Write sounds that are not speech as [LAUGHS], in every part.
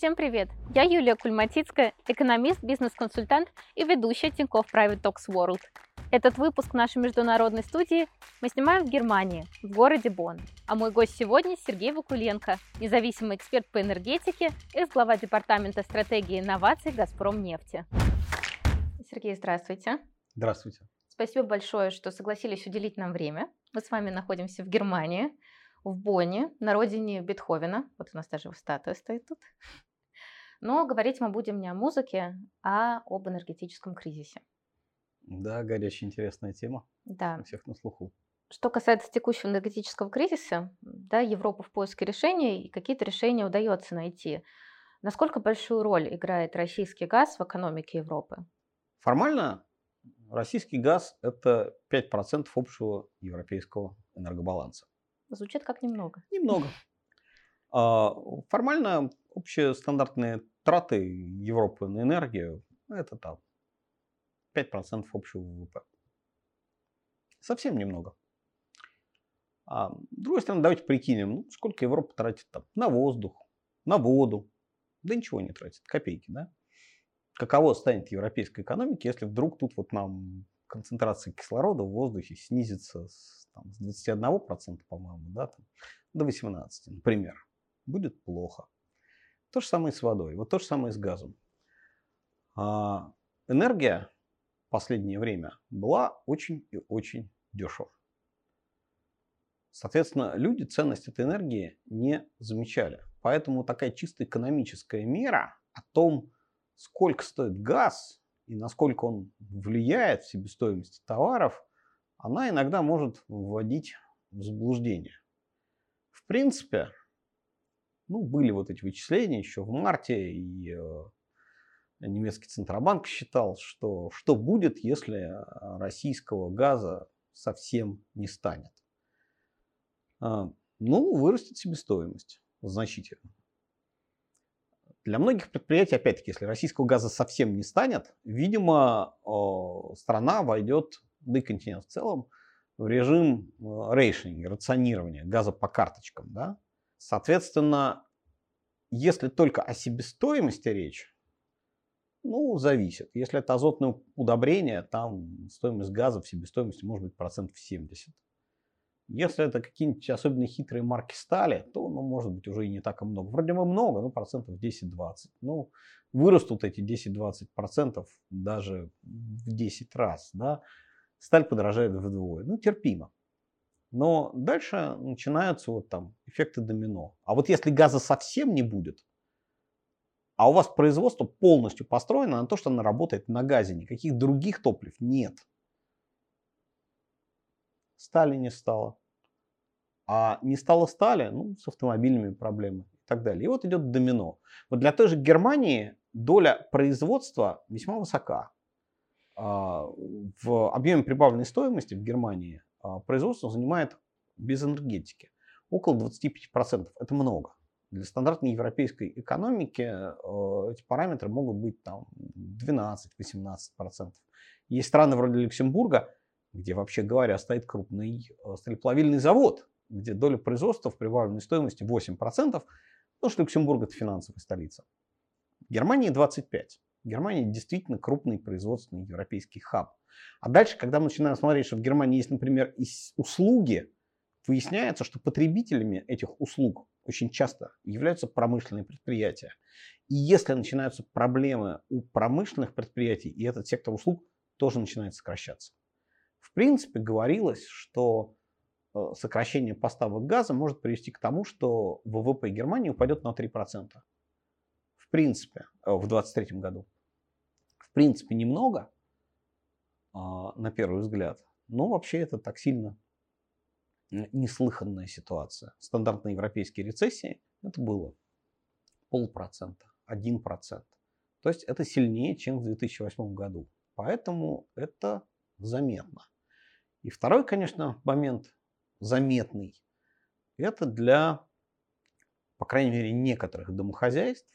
Всем привет! Я Юлия Кульматицкая, экономист, бизнес-консультант и ведущая Тинькофф Private Talks World. Этот выпуск нашей международной студии мы снимаем в Германии, в городе Бонн. А мой гость сегодня Сергей Вакуленко, независимый эксперт по энергетике, экс-глава Департамента стратегии и инноваций «Газпром нефти». Сергей, здравствуйте. Здравствуйте. Спасибо большое, что согласились уделить нам время. Мы с вами находимся в Германии, в Бонне, на родине Бетховена. Вот у нас даже статуя стоит тут. Но говорить мы будем не о музыке, а об энергетическом кризисе. Да, горячая интересная тема. Да. У всех на слуху. Что касается текущего энергетического кризиса, да, Европа в поиске решений, и какие-то решения удается найти. Насколько большую роль играет российский газ в экономике Европы? Формально российский газ – это 5% общего европейского энергобаланса. Звучит как немного. Немного. [LAUGHS] А, формально общие стандартные траты Европы на энергию – это там 5% общего ВВП. Совсем немного. А, с другой стороны, давайте прикинем, ну, сколько Европа тратит там, на воздух, на воду. Да ничего не тратит, копейки, да? Каково станет европейской экономике, если вдруг тут вот нам концентрация кислорода в воздухе снизится с, там, с 21%, по-моему, да, там, до 18%, например. Будет плохо. То же самое с водой, вот то же самое с газом. А, энергия в последнее время была очень и очень дешево. Соответственно, люди ценность этой энергии не замечали. Поэтому такая чисто экономическая мера о том, сколько стоит газ и насколько он влияет в себестоимости товаров, она иногда может вводить в заблуждение. В принципе, ну, были вот эти вычисления еще в марте, и э, немецкий Центробанк считал, что что будет, если э, российского газа совсем не станет. А, ну, вырастет себестоимость значительно. Для многих предприятий, опять-таки, если российского газа совсем не станет, видимо, страна войдет, да и континент в целом, в режим рейшинга, рационирования газа по карточкам. Да? Соответственно, если только о себестоимости речь, ну, зависит. Если это азотное удобрение, там стоимость газа в себестоимости может быть процентов 70. Если это какие-нибудь особенно хитрые марки стали, то, ну, может быть, уже и не так и много. Вроде бы много, но процентов 10-20. Ну, вырастут эти 10-20 процентов даже в 10 раз, да. Сталь подорожает вдвое. Ну, терпимо. Но дальше начинаются вот там эффекты домино. А вот если газа совсем не будет, а у вас производство полностью построено на то, что оно работает на газе, никаких других топлив нет. Стали не стало. А не стало стали, ну, с автомобильными проблемами и так далее. И вот идет домино. Вот для той же Германии доля производства весьма высока. А, в объеме прибавленной стоимости в Германии а, производство занимает без энергетики около 25%. Это много. Для стандартной европейской экономики э, эти параметры могут быть там 12-18%. Есть страны вроде Люксембурга, где, вообще говоря, стоит крупный э, сталеплавильный завод, где доля производства в прибавленной стоимости 8%, потому что Люксембург это финансовая столица. В Германии 25%. Германия действительно крупный производственный европейский хаб. А дальше, когда мы начинаем смотреть, что в Германии есть, например, услуги, выясняется, что потребителями этих услуг очень часто являются промышленные предприятия. И если начинаются проблемы у промышленных предприятий, и этот сектор услуг тоже начинает сокращаться. В принципе, говорилось, что э, сокращение поставок газа может привести к тому, что ВВП Германии упадет на 3%. В принципе, э, в 2023 году. В принципе, немного, а, на первый взгляд, но вообще это так сильно неслыханная ситуация. Стандартные европейские рецессии это было полпроцента, один процент. То есть это сильнее, чем в 2008 году. Поэтому это заметно. И второй, конечно, момент заметный. Это для, по крайней мере, некоторых домохозяйств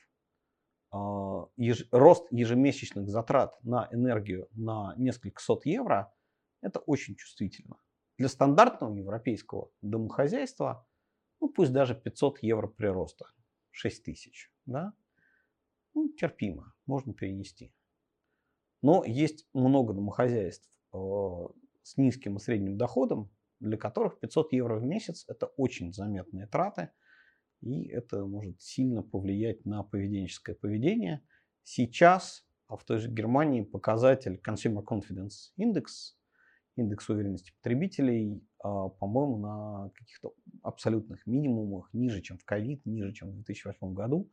а, рост ежемесячных затрат на энергию на несколько сот евро – это очень чувствительно. Для стандартного европейского домохозяйства, ну пусть даже 500 евро прироста, 6 тысяч, да, ну, терпимо, можно перенести. Но есть много домохозяйств э, с низким и средним доходом, для которых 500 евро в месяц – это очень заметные траты, и это может сильно повлиять на поведенческое поведение. Сейчас в той же Германии показатель Consumer Confidence Index, индекс уверенности потребителей, а, по-моему, на каких-то абсолютных минимумах, ниже, чем в ковид, ниже, чем в 2008 году.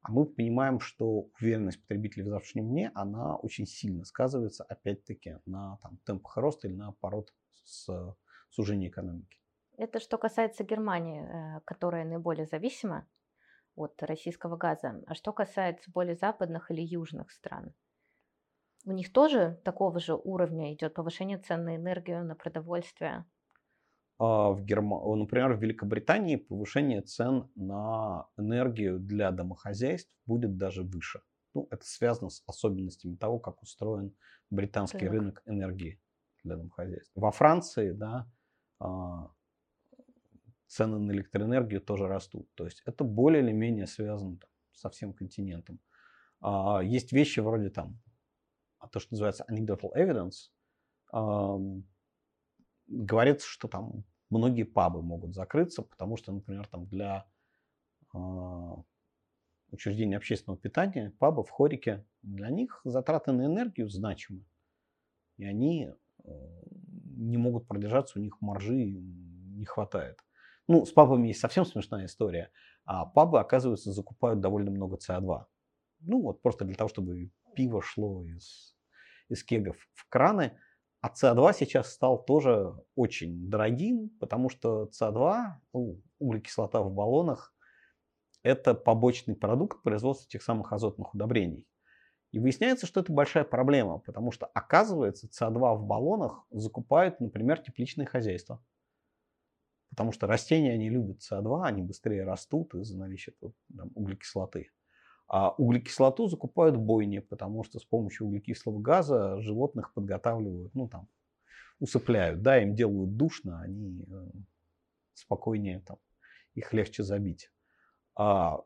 А мы понимаем, что уверенность потребителей в завтрашнем дне, она очень сильно сказывается, опять-таки, на там, темпах роста или наоборот, с сужения экономики. Это что касается Германии, э, которая наиболее зависима от российского газа. А что касается более западных или южных стран? У них тоже такого же уровня идет повышение цен на энергию, на продовольствие? А, в Герма... Например, в Великобритании повышение цен на энергию для домохозяйств будет даже выше. Ну, это связано с особенностями того, как устроен британский рынок, рынок энергии для домохозяйств. Во Франции, да, а, цены на электроэнергию тоже растут. То есть это более или менее связано там, со всем континентом. А, есть вещи вроде там, то, что называется anecdotal evidence. Говорится, что там многие пабы могут закрыться, потому что, например, там для э, учреждения общественного питания, пабы в хорике, для них затраты на энергию значимы. И они э, не могут продержаться, у них маржи не хватает. Ну, с пабами есть совсем смешная история. А пабы, оказывается, закупают довольно много СО2. Ну, вот просто для того, чтобы пиво шло из, из кегов в краны. А СО2 сейчас стал тоже очень дорогим, потому что СО2, ну, углекислота в баллонах, это побочный продукт производства тех самых азотных удобрений. И выясняется, что это большая проблема, потому что, оказывается, СО2 в баллонах закупают, например, тепличные хозяйства. Потому что растения, они любят СО2, они быстрее растут из-за наличия там, углекислоты. А углекислоту закупают бойни, потому что с помощью углекислого газа животных подготавливают, ну там, усыпляют, да, им делают душно, они э, спокойнее там, их легче забить. А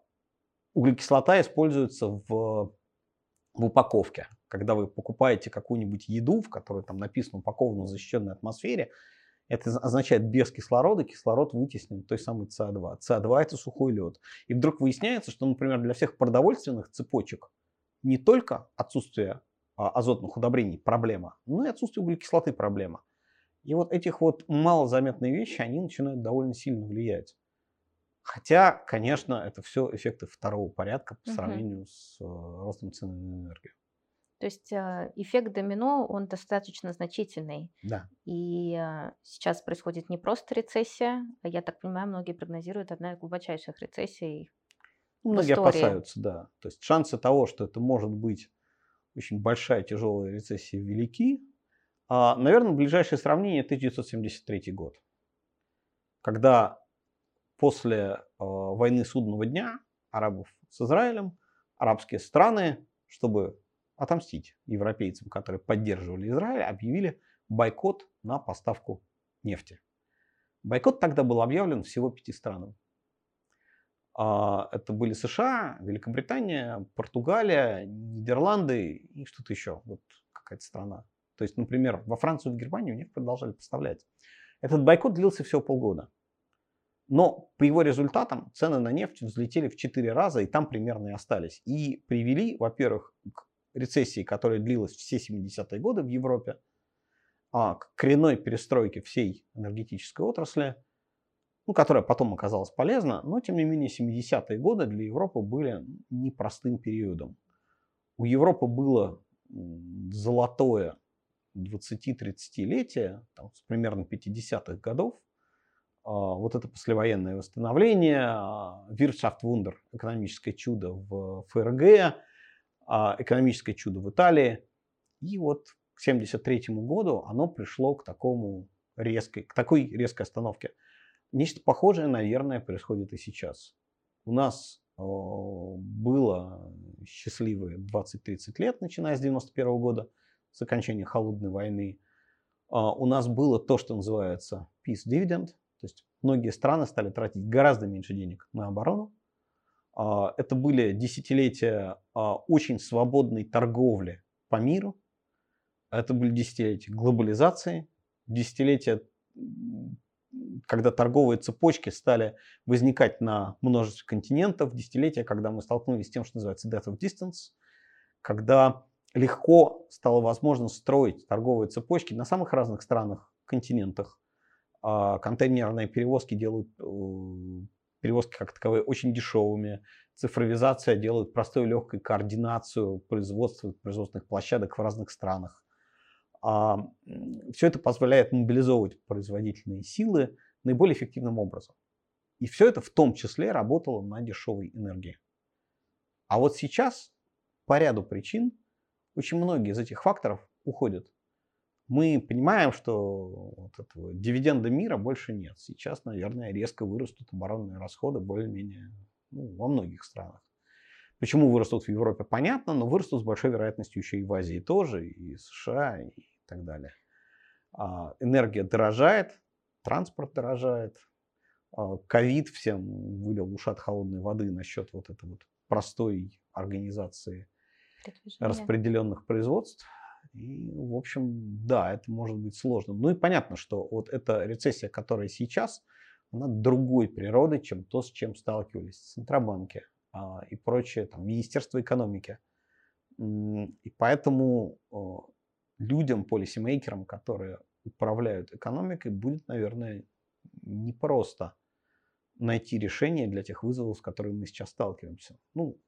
углекислота используется в, в упаковке. Когда вы покупаете какую-нибудь еду, в которой там написано упаковано в защищенной атмосфере, это означает без кислорода кислород вытеснен той самой СО2. СО2 это сухой лед. И вдруг выясняется, что, например, для всех продовольственных цепочек не только отсутствие а, азотных удобрений проблема, но и отсутствие углекислоты проблема. И вот этих вот малозаметные вещи, они начинают довольно сильно влиять. Хотя, конечно, это все эффекты второго порядка по сравнению угу. с э, ростом цен на энергию. То есть а, эффект домино, он достаточно значительный. Да. И а, сейчас происходит не просто рецессия, а я так понимаю, многие прогнозируют одна из глубочайших рецессий Многие истории. опасаются, да. То есть шансы того, что это может быть очень большая тяжелая рецессия, велики. А, наверное, ближайшее сравнение 1973 год, когда после э, войны судного дня арабов с Израилем арабские страны, чтобы отомстить европейцам, которые поддерживали Израиль, объявили бойкот на поставку нефти. Бойкот тогда был объявлен всего пяти странам. А, это были США, Великобритания, Португалия, Нидерланды и что-то еще, вот какая-то страна. То есть, например, во Францию и в Германию нефть продолжали поставлять. Этот бойкот длился всего полгода. Но по его результатам цены на нефть взлетели в 4 раза и там примерно и остались. И привели, во-первых, к рецессии, которая длилась все 70-е годы в Европе, а к коренной перестройке всей энергетической отрасли, ну, которая потом оказалась полезна, но тем не менее 70-е годы для Европы были непростым периодом. У Европы было золотое 20-30-летие, там, с примерно 50-х годов, а, вот это послевоенное восстановление, Wirtschaftswunder, экономическое чудо в ФРГ, а, экономическое чудо в Италии. И вот к 1973 году оно пришло к такому резкой, к такой резкой остановке. Нечто похожее, наверное, происходит и сейчас. У нас было счастливые 20-30 лет, начиная с 91 года, с окончания холодной войны. Э, у нас было то, что называется peace dividend, то есть многие страны стали тратить гораздо меньше денег на оборону, А, это были десятилетия а, очень свободной торговли по миру. Это были десятилетия глобализации, десятилетия, когда торговые цепочки стали возникать на множестве континентов, десятилетия, когда мы столкнулись с тем, что называется death of distance, когда легко стало возможно строить торговые цепочки на самых разных странах, континентах. А, контейнерные перевозки делают э, перевозки как таковые очень дешевыми. Цифровизация делает простой и легкой координацию производства производственных площадок в разных странах. А, все это позволяет мобилизовывать производительные силы наиболее эффективным образом. И все это в том числе работало на дешевой энергии. А вот сейчас по ряду причин очень многие из этих факторов уходят. Мы понимаем, что вот этого дивиденда мира больше нет. Сейчас, наверное, резко вырастут оборонные расходы более-менее ну, во многих странах. Почему вырастут в Европе, понятно, но вырастут с большой вероятностью еще и в Азии тоже, и США, и так далее. А, энергия дорожает, транспорт дорожает. А, ковид всем вылил ушат холодной воды насчет вот этой вот простой организации распределенных производств. И, в общем, да, это может быть сложным. Ну и понятно, что вот эта рецессия, которая сейчас, она другой природы, чем то, с чем сталкивались центробанки а, и прочее, там, Министерство экономики. И поэтому людям, полисимейкерам, которые управляют экономикой, будет, наверное, непросто найти решение для тех вызовов, с которыми мы сейчас сталкиваемся. Ну,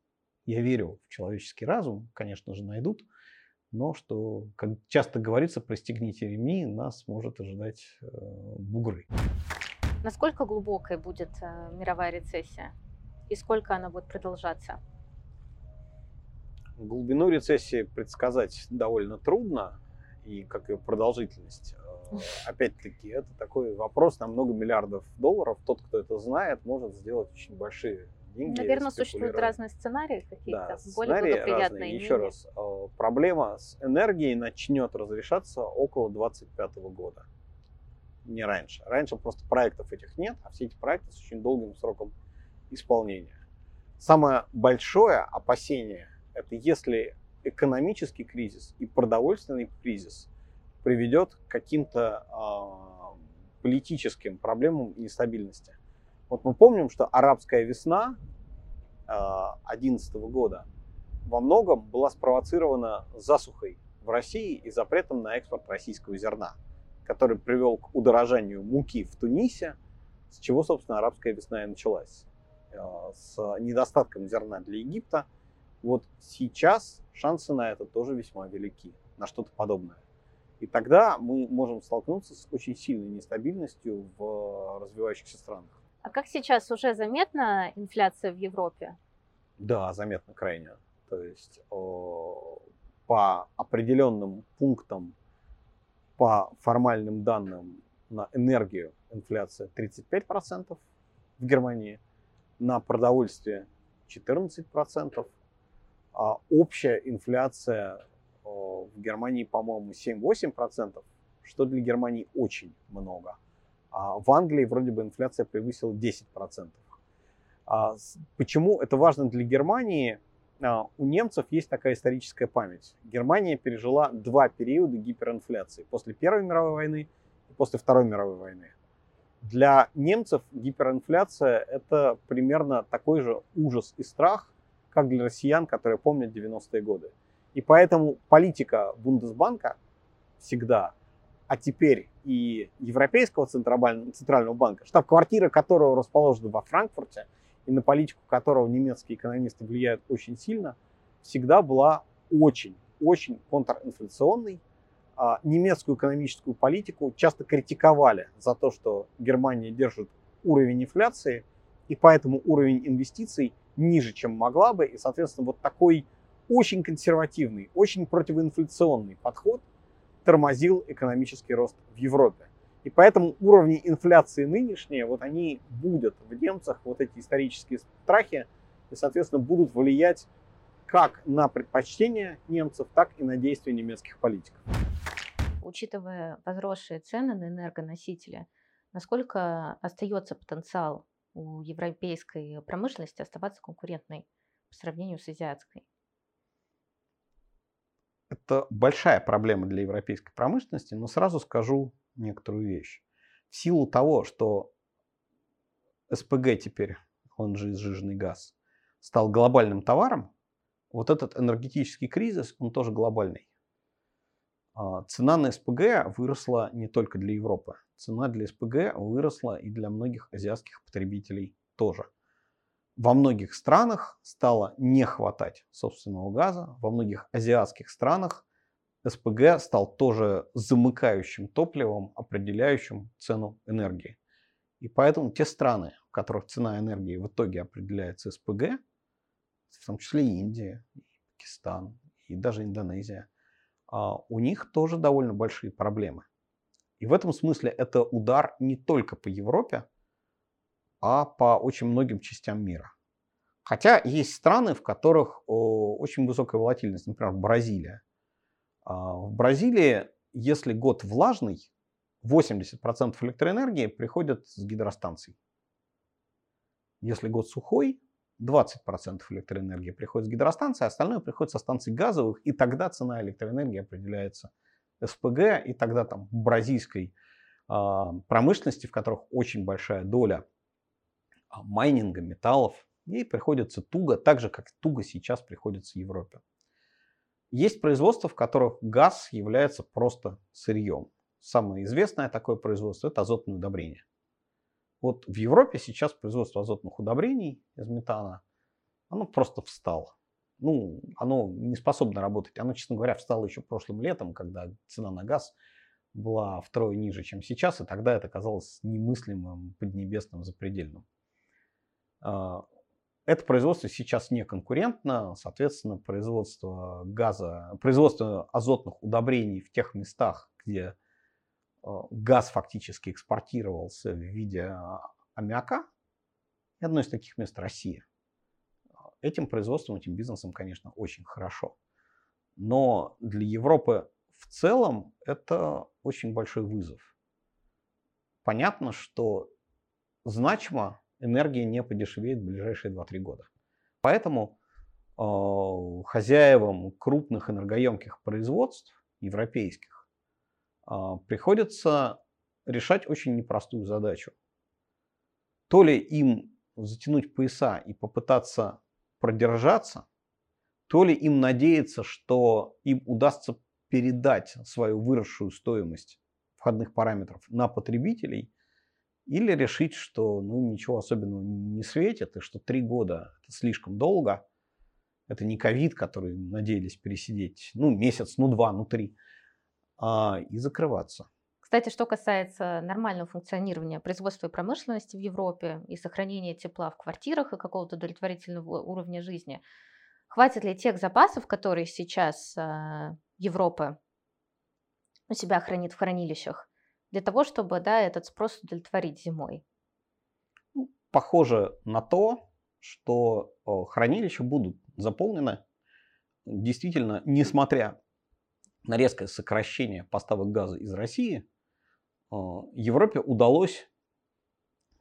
я верю в человеческий разум, конечно же, найдут но что, как часто говорится, пристегните ремни, нас может ожидать э, бугры. Насколько глубокой будет э, мировая рецессия и сколько она будет продолжаться? Глубину рецессии предсказать довольно трудно, и как ее продолжительность. Э, [LAUGHS] опять-таки, это такой вопрос на много миллиардов долларов. Тот, кто это знает, может сделать очень большие деньги. Наверное, существуют разные сценарии какие-то, да, более сценарии благоприятные. Разные. Еще раз, э, проблема с энергией начнет разрешаться около 2025 года. Не раньше. Раньше просто проектов этих нет, а все эти проекты с очень долгим сроком исполнения. Самое большое опасение – это если экономический кризис и продовольственный кризис приведет к каким-то э, политическим проблемам и нестабильности. Вот мы помним, что арабская весна 2011 а, года во многом была спровоцирована засухой в России и запретом на экспорт российского зерна, который привел к удорожанию муки в Тунисе, с чего, собственно, арабская весна и началась. А, с недостатком зерна для Египта. Вот сейчас шансы на это тоже весьма велики, на что-то подобное. И тогда мы можем столкнуться с очень сильной нестабильностью в развивающихся странах. А как сейчас уже заметна инфляция в Европе? Да, заметно крайне. То есть о, по определенным пунктам, по формальным данным на энергию инфляция 35% в Германии, на продовольствие 14%, а общая инфляция в Германии, по-моему, 7-8%, что для Германии очень много – а в Англии вроде бы инфляция превысила 10%. А почему это важно для Германии? А, у немцев есть такая историческая память. Германия пережила два периода гиперинфляции. После Первой мировой войны и после Второй мировой войны. Для немцев гиперинфляция – это примерно такой же ужас и страх, как для россиян, которые помнят 90-е годы. И поэтому политика Бундесбанка всегда а теперь и Европейского центрального банка, штаб-квартира которого расположена во Франкфурте, и на политику которого немецкие экономисты влияют очень сильно, всегда была очень, очень контринфляционной. А, немецкую экономическую политику часто критиковали за то, что Германия держит уровень инфляции, и поэтому уровень инвестиций ниже, чем могла бы. И, соответственно, вот такой очень консервативный, очень противоинфляционный подход – тормозил экономический рост в Европе. И поэтому уровни инфляции нынешние, вот они будут в немцах, вот эти исторические страхи, и, соответственно, будут влиять как на предпочтения немцев, так и на действия немецких политиков. Учитывая возросшие цены на энергоносители, насколько остается потенциал у европейской промышленности оставаться конкурентной по сравнению с азиатской? Это большая проблема для европейской промышленности, но сразу скажу некоторую вещь. В силу того, что СПГ теперь, он же изжиженный газ, стал глобальным товаром, вот этот энергетический кризис, он тоже глобальный. А, цена на СПГ выросла не только для Европы. Цена для СПГ выросла и для многих азиатских потребителей тоже. Во многих странах стало не хватать собственного газа. Во многих азиатских странах СПГ стал тоже замыкающим топливом, определяющим цену энергии. И поэтому те страны, в которых цена энергии в итоге определяется СПГ, в том числе Индия, Пакистан, и даже Индонезия, а, у них тоже довольно большие проблемы. И в этом смысле это удар не только по Европе, а по очень многим частям мира. Хотя есть страны, в которых очень высокая волатильность, например, Бразилия. А, в Бразилии, если год влажный, 80% электроэнергии приходит с гидростанций. Если год сухой, 20% электроэнергии приходит с гидростанции, а остальное приходит со станций газовых, и тогда цена электроэнергии определяется СПГ, и тогда там бразильской э, промышленности, в которых очень большая доля майнинга, металлов, ей приходится туго, так же, как туго сейчас приходится Европе. Есть производства, в которых газ является просто сырьем. Самое известное такое производство – это азотное удобрение. Вот в Европе сейчас производство азотных удобрений из метана, оно просто встало. Ну, оно не способно работать. Оно, честно говоря, встало еще прошлым летом, когда цена на газ была втрое ниже, чем сейчас, и тогда это казалось немыслимым, поднебесным, запредельным. А, это производство сейчас не конкурентно, соответственно, производство газа, производство азотных удобрений в тех местах, где Э, газ фактически экспортировался в виде а, аммиака. И одно из таких мест Россия. Этим производством, этим бизнесом, конечно, очень хорошо. Но для Европы в целом это очень большой вызов. Понятно, что значимо энергия не подешевеет в ближайшие 2-3 года. Поэтому э, хозяевам крупных энергоемких производств европейских а, приходится решать очень непростую задачу. То ли им затянуть пояса и попытаться продержаться, то ли им надеяться, что им удастся передать свою выросшую стоимость входных параметров на потребителей, или решить, что ну, ничего особенного не светит, и что три года это слишком долго, это не ковид, который надеялись пересидеть, ну, месяц, ну, два, ну, три – а, и закрываться. Кстати, что касается нормального функционирования производства и промышленности в Европе и сохранения тепла в квартирах и какого-то удовлетворительного уровня жизни, хватит ли тех запасов, которые сейчас э, Европа у себя хранит в хранилищах, для того, чтобы да, этот спрос удовлетворить зимой? Ну, похоже на то, что хранилища будут заполнены. Действительно, несмотря на резкое сокращение поставок газа из России, Европе удалось,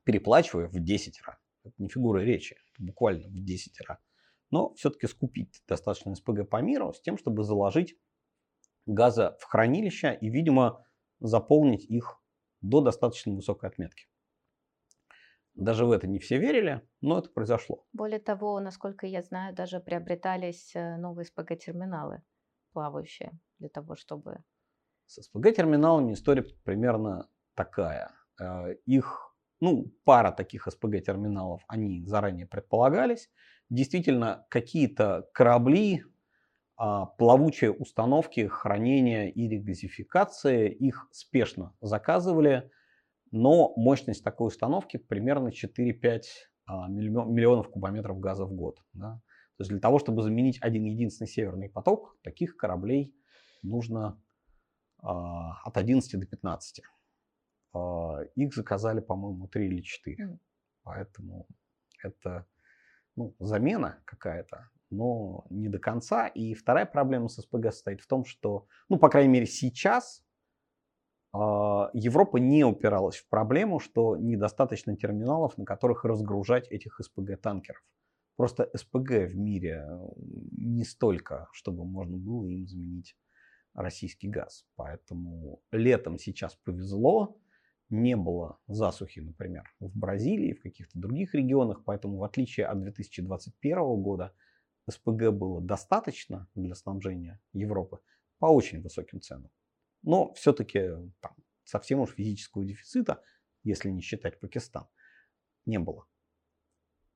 переплачивая в 10 раз, это не фигура речи, буквально в 10 раз, но все-таки скупить достаточно СПГ по миру с тем, чтобы заложить газа в хранилища и, видимо, заполнить их до достаточно высокой отметки. Даже в это не все верили, но это произошло. Более того, насколько я знаю, даже приобретались э, новые СПГ-терминалы плавающие для того, чтобы... С СПГ-терминалами история примерно такая. Э, их, ну, пара таких СПГ-терминалов, они заранее предполагались. Действительно, какие-то корабли, плавучие установки хранения и регазификации, их спешно заказывали, но мощность такой установки примерно 4-5 а, миллионов кубометров газа в год. Да? То есть для того, чтобы заменить один единственный северный поток, таких кораблей нужно э, от 11 до 15. Э, а, их заказали, по-моему, 3 или 4. Mm. Поэтому это ну, замена какая-то, но не до конца. И вторая проблема с СПГ состоит в том, что, ну, по крайней мере, сейчас а, Европа не упиралась в проблему, что недостаточно терминалов, на которых разгружать этих СПГ-танкеров. Просто СПГ в мире не столько, чтобы можно было им заменить российский газ. Поэтому летом сейчас повезло, не было засухи, например, в Бразилии, в каких-то других регионах, поэтому в отличие от 2021 года СПГ было достаточно для снабжения Европы по очень высоким ценам. Но все-таки там, совсем уж физического дефицита, если не считать Пакистан, не было.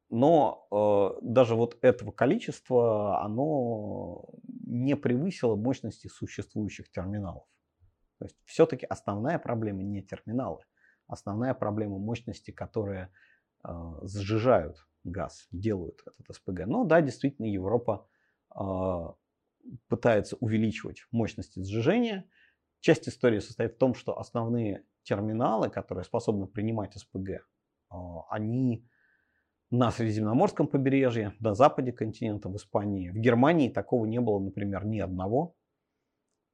Но э, даже вот этого количества, оно не превысило мощности существующих терминалов. То есть все-таки основная проблема не терминалы. Основная проблема мощности, которые э, сжижают газ, делают этот СПГ. Но да, действительно, Европа э, пытается увеличивать мощности сжижения. Часть истории состоит в том, что основные терминалы, которые способны принимать СПГ, э, они на Средиземноморском побережье, на западе континента, в Испании. В Германии такого не было, например, ни одного.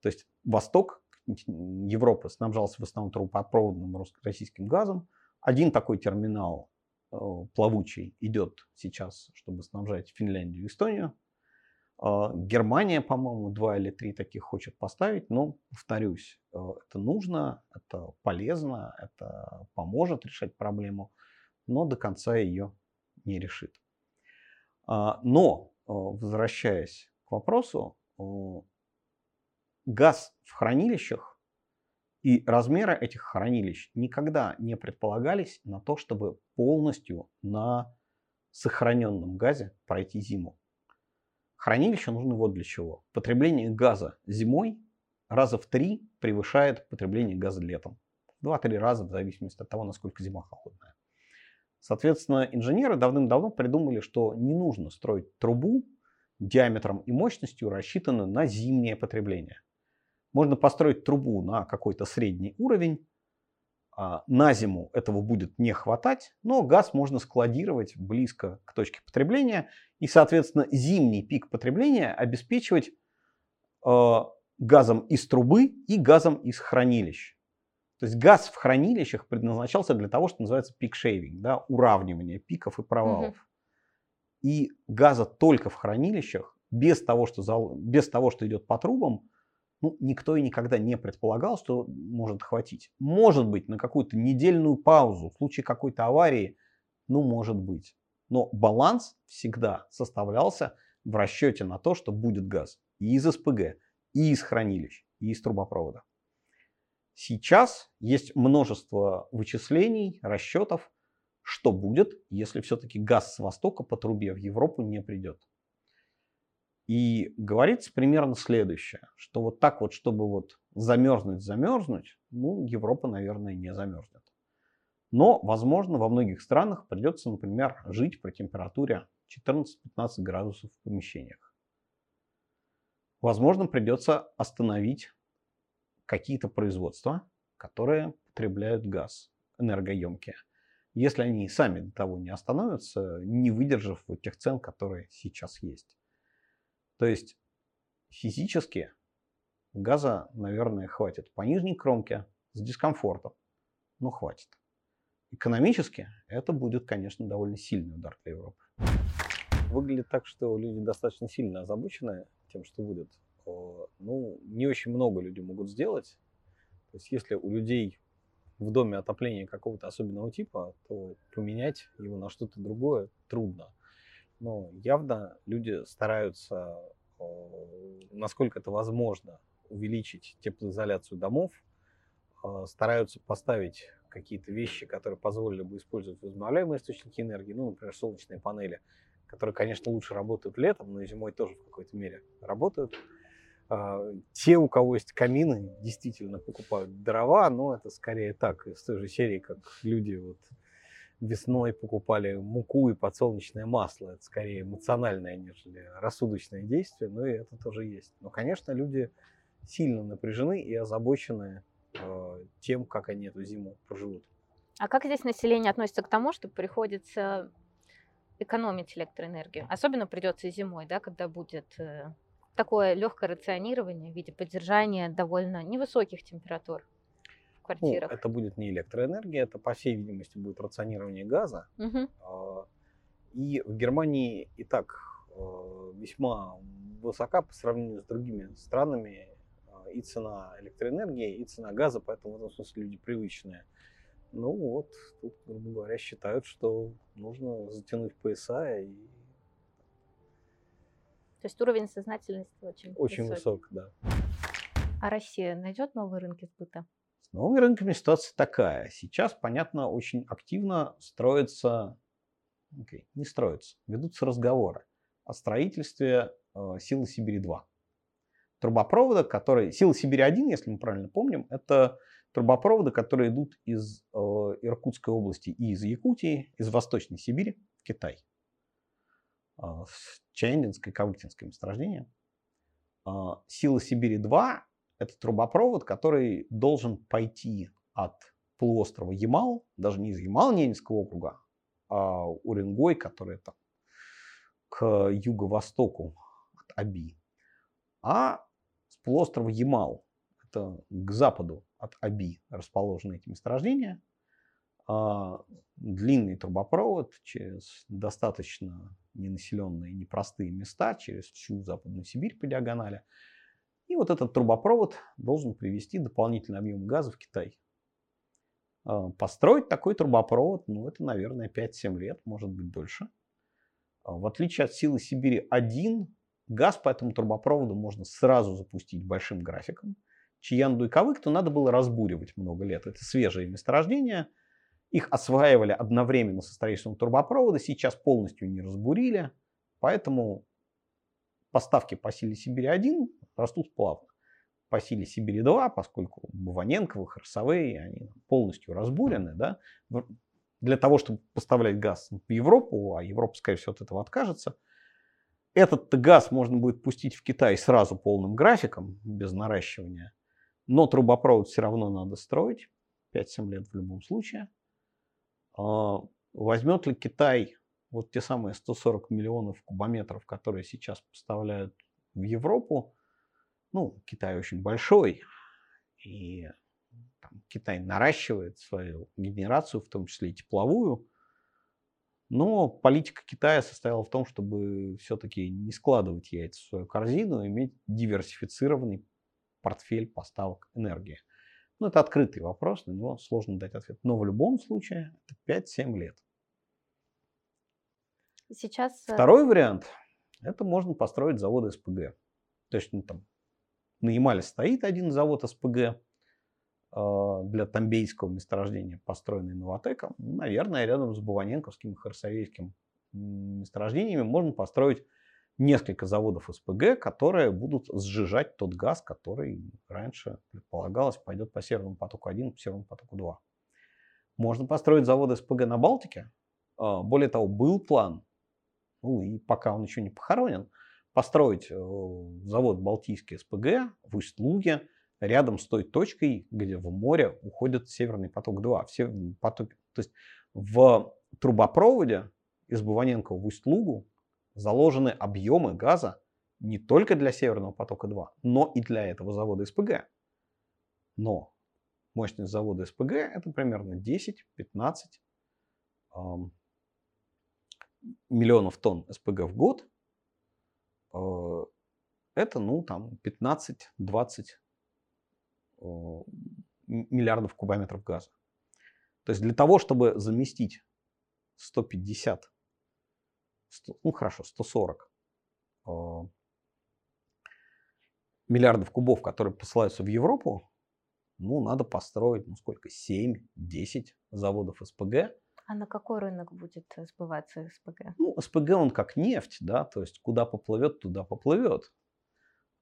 То есть Восток Европы снабжался в основном трубопроводным российским газом. Один такой терминал плавучий идет сейчас, чтобы снабжать Финляндию и Эстонию. Э, Германия, по-моему, два или три таких хочет поставить, но, повторюсь, э, это нужно, это полезно, это поможет решать проблему, но до конца ее не решит. А, но, э, возвращаясь к вопросу, э, газ в хранилищах и размеры этих хранилищ никогда не предполагались на то, чтобы полностью на сохраненном газе пройти зиму. Хранилища нужны вот для чего. Потребление газа зимой раза в три превышает потребление газа летом. Два-три раза в зависимости от того, насколько зима холодная. Соответственно, инженеры давным-давно придумали, что не нужно строить трубу диаметром и мощностью, рассчитанную на зимнее потребление. Можно построить трубу на какой-то средний уровень, а, на зиму этого будет не хватать, но газ можно складировать близко к точке потребления и, соответственно, зимний пик потребления обеспечивать а, газом из трубы и газом из хранилищ. То есть газ в хранилищах предназначался для того, что называется пик-шейвинг, да, уравнивание пиков и провалов. Угу. И газа только в хранилищах, без того, что, зал, без того, что идет по трубам, ну, никто и никогда не предполагал, что может хватить. Может быть, на какую-то недельную паузу, в случае какой-то аварии, ну, может быть. Но баланс всегда составлялся в расчете на то, что будет газ и из СПГ, и из хранилищ, и из трубопровода. Сейчас есть множество вычислений, расчетов, что будет, если все-таки газ с востока по трубе в Европу не придет. И говорится примерно следующее, что вот так вот, чтобы вот замерзнуть, замерзнуть, ну, Европа, наверное, не замерзнет. Но, возможно, во многих странах придется, например, жить при температуре 14-15 градусов в помещениях. Возможно, придется остановить какие-то производства, которые потребляют газ, энергоемкие. Если они сами до того не остановятся, не выдержав вот тех цен, которые сейчас есть. То есть физически газа, наверное, хватит по нижней кромке с дискомфортом, но хватит. Экономически это будет, конечно, довольно сильный удар для Европы. Выглядит так, что люди достаточно сильно озабочены тем, что будет ну, не очень много люди могут сделать. То есть если у людей в доме отопление какого-то особенного типа, то поменять его на что-то другое трудно. Но явно люди стараются, насколько это возможно, увеличить теплоизоляцию домов, стараются поставить какие-то вещи, которые позволили бы использовать возобновляемые источники энергии, ну, например, солнечные панели, которые, конечно, лучше работают летом, но и зимой тоже в какой-то мере работают. А, те, у кого есть камины, действительно покупают дрова, но это скорее так, из той же серии, как люди вот весной покупали муку и подсолнечное масло. Это скорее эмоциональное, нежели рассудочное действие, но и это тоже есть. Но, конечно, люди сильно напряжены и озабочены э, тем, как они эту зиму проживут. А как здесь население относится к тому, что приходится экономить электроэнергию? Особенно придется зимой, да, когда будет э, такое легкое рационирование в виде поддержания довольно невысоких температур? Квартирах? Ну, это будет не электроэнергия, это, по всей видимости, будет рационирование газа. Угу. И в Германии и так э, весьма высока по сравнению с другими странами э, и цена электроэнергии, и цена газа, поэтому в этом смысле люди привычные. Ну вот, тут, грубо говоря, считают, что нужно затянуть пояса и то есть уровень сознательности очень, очень высок, да. А Россия найдет новые рынки сбыта? С новыми рынками ситуация такая. Сейчас, понятно, очень активно строится, okay, не строится, ведутся разговоры о строительстве э, Силы Сибири-2. Трубопровода, которые... Сила Сибири-1, если мы правильно помним, это трубопроводы, которые идут из э, Иркутской области и из Якутии, из Восточной Сибири Китай. А, в Чаяндинское и Кавыктинское месторождение. А, Сила Сибири-2 – это трубопровод, который должен пойти от полуострова Ямал, даже не из Ямал-Ненецкого округа, а Уренгой, который там к юго-востоку от Аби, а с полуострова Ямал, это к западу от Аби расположены эти месторождения, а, длинный трубопровод через достаточно ненаселенные, непростые места, через всю Западную Сибирь по диагонали. И вот этот трубопровод должен привести дополнительный объем газа в Китай. А, построить такой трубопровод, ну это, наверное, 5-7 лет, может быть дольше. А, в отличие от силы Сибири-1, газ по этому трубопроводу можно сразу запустить большим графиком. Чиянду и Кавыкту надо было разбуривать много лет. Это свежие месторождения – их осваивали одновременно со строительством трубопровода, сейчас полностью не разбурили, поэтому поставки по силе Сибири-1 растут плавно. По силе Сибири-2, поскольку Баваненковы, Харсовые, они полностью разбурены, да, для того, чтобы поставлять газ в Европу, а Европа, скорее всего, от этого откажется, этот газ можно будет пустить в Китай сразу полным графиком, без наращивания, но трубопровод все равно надо строить, 5-7 лет в любом случае. А, возьмет ли Китай вот те самые 140 миллионов кубометров, которые сейчас поставляют в Европу? Ну, Китай очень большой, и там, Китай наращивает свою генерацию, в том числе и тепловую. Но политика Китая состояла в том, чтобы все-таки не складывать яйца в свою корзину, иметь диверсифицированный портфель поставок энергии. Ну, это открытый вопрос, на него сложно дать ответ. Но в любом случае это 5-7 лет. Сейчас... Э, Второй вариант – это можно построить завод СПГ. То есть ну, там на Ямале стоит один завод СПГ э, для Тамбейского месторождения, построенный Новотеком. Наверное, рядом с Баваненковским и Харсовейским месторождениями можно построить несколько заводов СПГ, которые будут сжижать тот газ, который раньше предполагалось пойдет по Северному потоку-1, по Северному потоку-2. Можно построить заводы СПГ на Балтике. А, более того, был план, ну и пока он еще не похоронен, построить э, завод Балтийский СПГ в Усть-Луге, рядом с той точкой, где в море уходит Северный поток-2. Все потоки, то есть в трубопроводе из Буваненко в Усть-Лугу заложены объемы газа не только для Северного потока-2, но и для этого завода СПГ. Но мощность завода СПГ это примерно 10-15 эм, миллионов тонн СПГ в год. Э, это, ну, там, 15-20 э, миллиардов кубометров газа. То есть для того, чтобы заместить 150 100, ну хорошо, 140 э, миллиардов кубов, которые посылаются в Европу, ну, надо построить, ну, сколько, 7-10 заводов СПГ. А на какой рынок будет сбываться СПГ? Ну, СПГ он как нефть, да, то есть куда поплывет, туда поплывет.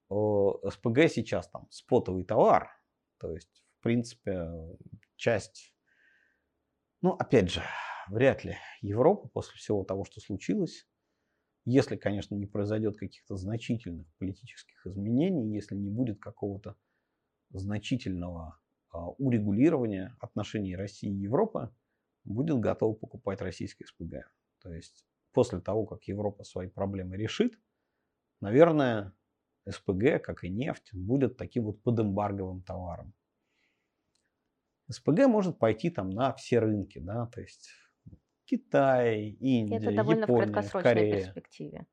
СПГ сейчас там спотовый товар, то есть, в принципе, часть, ну, опять же, вряд ли Европа после всего того, что случилось, если, конечно, не произойдет каких-то значительных политических изменений, если не будет какого-то значительного а, урегулирования отношений России и Европы, будет готова покупать российские СПГ. То есть после того, как Европа свои проблемы решит, наверное, СПГ, как и нефть, будет таким вот подэмбарговым товаром. СПГ может пойти там на все рынки, да, то есть Китай, Индия, Это довольно Япония, в краткосрочной Корея. перспективе.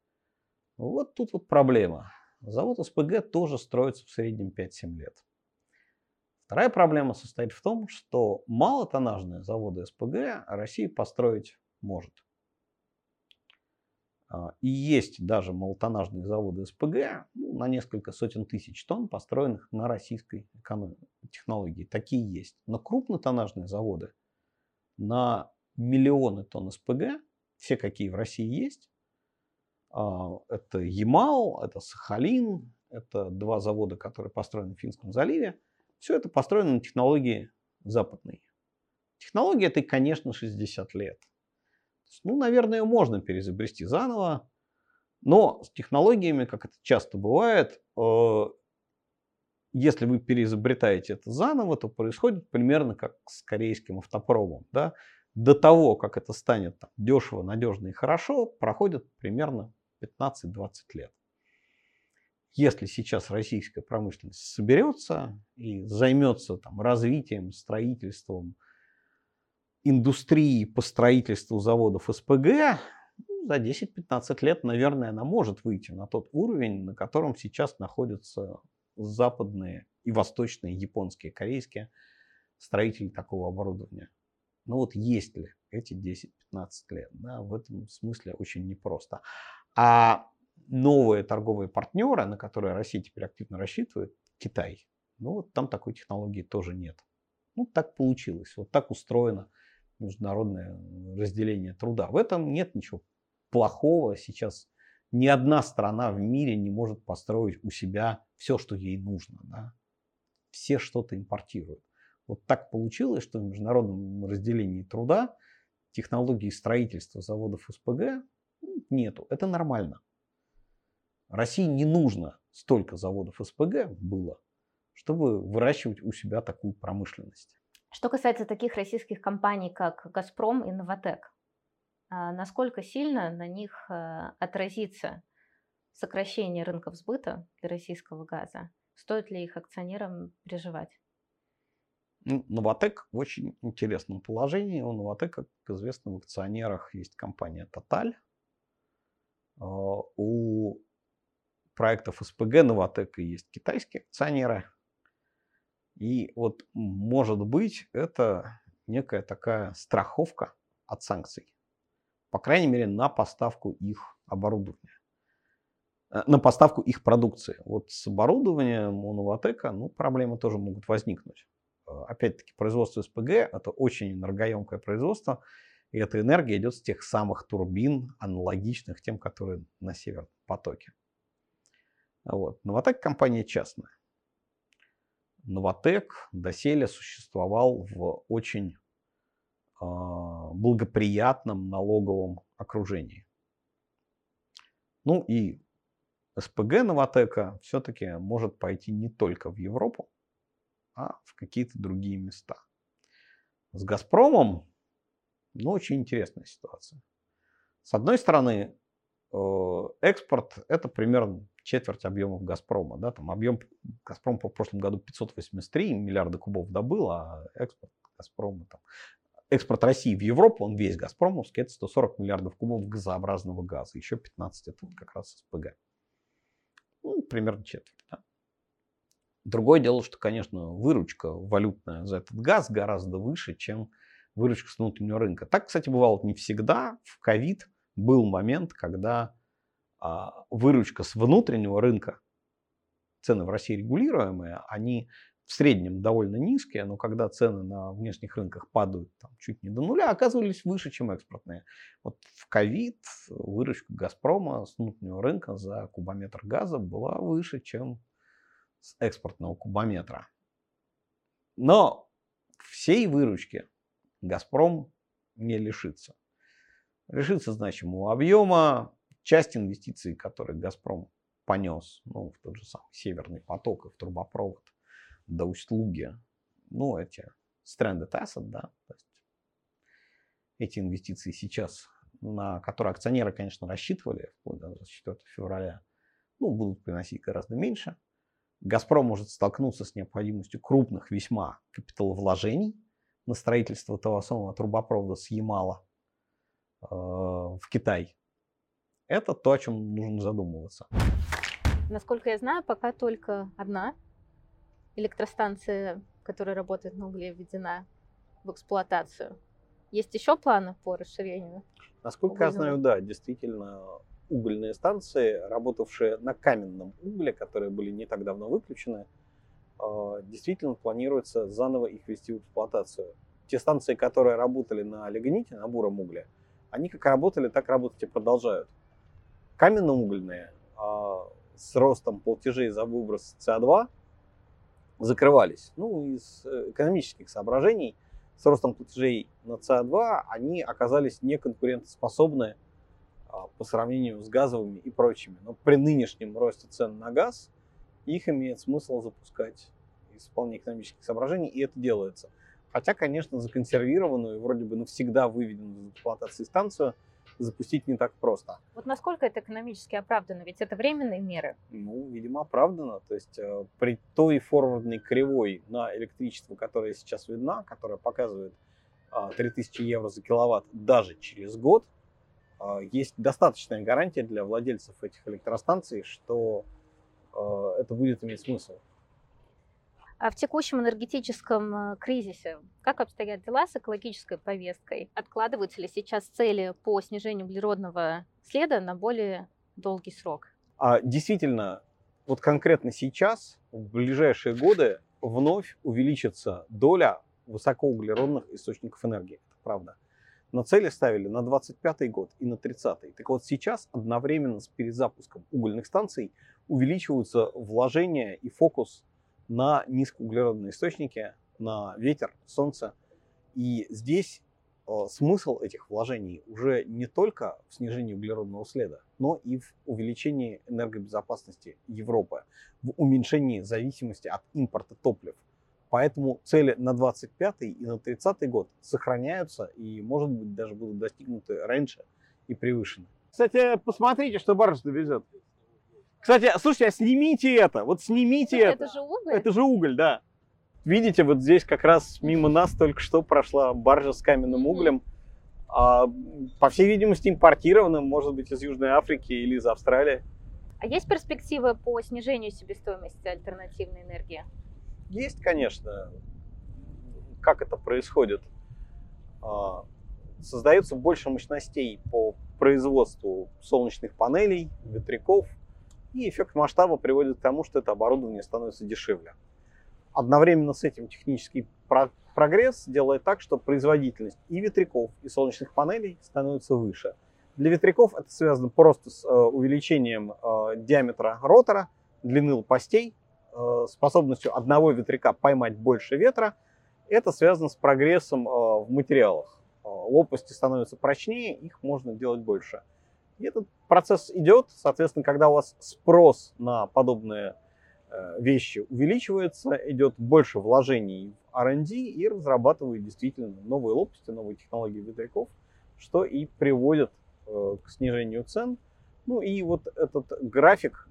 Вот тут вот проблема. Завод СПГ тоже строится в среднем 5-7 лет. Вторая проблема состоит в том, что малотоннажные заводы СПГ Россия построить может. А, и есть даже малотоннажные заводы СПГ ну, на несколько сотен тысяч тонн, построенных на российской технологии. Такие есть. Но крупнотоннажные заводы на миллионы тонн СПГ, все какие в России есть, а, это Ямал, это Сахалин, это два завода, которые построены в Финском заливе. Все это построено на технологии западной. Технология этой, конечно, 60 лет. Ну, наверное, можно переизобрести заново, но с технологиями, как это часто бывает, э, если вы переизобретаете это заново, то происходит примерно как с корейским автопромом. Да? До того, как это станет там, дешево, надежно и хорошо, проходит примерно 15-20 лет. Если сейчас российская промышленность соберется и займется там, развитием, строительством индустрии по строительству заводов СПГ, ну, за 10-15 лет, наверное, она может выйти на тот уровень, на котором сейчас находятся западные и восточные, японские, корейские строители такого оборудования. Но вот есть ли эти 10-15 лет? Да, в этом смысле очень непросто. А новые торговые партнеры, на которые Россия теперь активно рассчитывает, Китай, ну вот там такой технологии тоже нет. Ну так получилось, вот так устроено международное разделение труда. В этом нет ничего плохого. Сейчас ни одна страна в мире не может построить у себя все, что ей нужно. Да? Все что-то импортируют. Вот так получилось, что в международном разделении труда технологии строительства заводов СПГ нету. Это нормально. России не нужно столько заводов СПГ было, чтобы выращивать у себя такую промышленность. Что касается таких российских компаний, как «Газпром» и «Новотек», а насколько сильно на них э, отразится сокращение рынков сбыта для российского газа? Стоит ли их акционерам переживать? Ну, Новотек в очень интересном положении. У Новотека, как известно, в акционерах есть компания Total. А, у проектов СПГ Новотека есть китайские акционеры. И вот, может быть, это некая такая страховка от санкций. По крайней мере, на поставку их оборудования. Э, на поставку их продукции. Вот с оборудованием у Новотека ну, проблемы тоже могут возникнуть. Э, опять-таки, производство СПГ – это очень энергоемкое производство. И эта энергия идет с тех самых турбин, аналогичных тем, которые на Северном потоке. Вот. Новотек компания частная. Новотек доселе существовал в очень э, благоприятном налоговом окружении. Ну и СПГ Новотека все-таки может пойти не только в Европу, а в какие-то другие места. С Газпромом ну, очень интересная ситуация. С одной стороны, э, экспорт – это примерно четверть объемов Газпрома. Да? Там объем Газпрома по прошлом году 583 миллиарда кубов добыл, а экспорт Газпрома там, экспорт России в Европу, он весь Газпромовский, это 140 миллиардов кубов газообразного газа. Еще 15 это как раз СПГ. Ну, примерно четверть. Да? Другое дело, что, конечно, выручка валютная за этот газ гораздо выше, чем выручка с внутреннего рынка. Так, кстати, бывало не всегда. В ковид был момент, когда выручка с внутреннего рынка, цены в России регулируемые, они в среднем довольно низкие, но когда цены на внешних рынках падают там, чуть не до нуля, оказывались выше, чем экспортные. Вот в ковид выручка «Газпрома» с внутреннего рынка за кубометр газа была выше, чем с экспортного кубометра. Но всей выручки «Газпром» не лишится. Лишится значимого объема, часть инвестиций, которые «Газпром» понес ну, в тот же самый Северный поток и в трубопровод до Усть-Луги, ну, эти stranded asset, да, то есть эти инвестиции сейчас, на которые акционеры, конечно, рассчитывали вплоть до 24 февраля, ну, будут приносить гораздо меньше. Газпром может столкнуться с необходимостью крупных весьма капиталовложений на строительство того самого трубопровода с Ямала э, в Китай. Это то, о чем нужно задумываться. Насколько я знаю, пока только одна электростанция, которая работает на угле, введена в эксплуатацию. Есть еще планы по расширению? Насколько угольного? я знаю, да, действительно, угольные станции, работавшие на каменном угле, которые были не так давно выключены, а, действительно планируется заново их ввести в эксплуатацию. Те станции, которые работали на лигните, на буром угле, они как работали, так работать и продолжают. Каменно-угольные а, с ростом платежей за выброс СО2 закрывались. Ну, из э, экономических соображений с ростом платежей на СО2 они оказались неконкурентоспособны а, по сравнению с газовыми и прочими. Но при нынешнем росте цен на газ их имеет смысл запускать из вполне экономических соображений, и это делается. Хотя, конечно, законсервированную, вроде бы навсегда выведенную из эксплуатации станцию – запустить не так просто. Вот насколько это экономически оправдано? Ведь это временные меры. Ну, видимо, оправдано. То есть э, при той форвардной кривой на электричество, которая сейчас видна, которая показывает э, 3000 евро за киловатт даже через год, э, есть достаточная гарантия для владельцев этих электростанций, что э, это будет иметь смысл. А в текущем энергетическом э, кризисе как обстоят дела с экологической повесткой? Откладываются ли сейчас цели по снижению углеродного следа на более долгий срок? А, действительно, вот конкретно сейчас, в ближайшие годы, вновь увеличится доля высокоуглеродных источников энергии. Это правда. Но цели ставили на 25 год и на 30 Так вот сейчас одновременно с перезапуском угольных станций увеличиваются вложения и фокус на низкоуглеродные источники, на ветер, солнце. И здесь э, смысл этих вложений уже не только в снижении углеродного следа, но и в увеличении энергобезопасности Европы, в уменьшении зависимости от импорта топлив. Поэтому цели на 25 и на 30 год сохраняются и, может быть, даже будут достигнуты раньше и превышены. Кстати, посмотрите, что баржа довезет. Кстати, слушайте, а снимите это, вот снимите это. Это же уголь? Это же уголь, да. Видите, вот здесь как раз мимо нас только что прошла баржа с каменным углем. А, по всей видимости, импортированным, может быть, из Южной Африки или из Австралии. А есть перспективы по снижению себестоимости альтернативной энергии? Есть, конечно. Как это происходит? А, создается больше мощностей по производству солнечных панелей, ветряков – и эффект масштаба приводит к тому, что это оборудование становится дешевле. Одновременно с этим технический прогресс делает так, что производительность и ветряков, и солнечных панелей становится выше. Для ветряков это связано просто с э, увеличением э, диаметра ротора, длины лопастей, э, способностью одного ветряка поймать больше ветра. Это связано с прогрессом в материалах. Лопасти становятся прочнее, их можно делать больше. И этот процесс идет, соответственно, когда у вас спрос на подобные э, вещи увеличивается, идет больше вложений в R&D и разрабатывают действительно новые лопасти, новые технологии ветряков, что и приводит э, к снижению цен. Ну и вот этот график,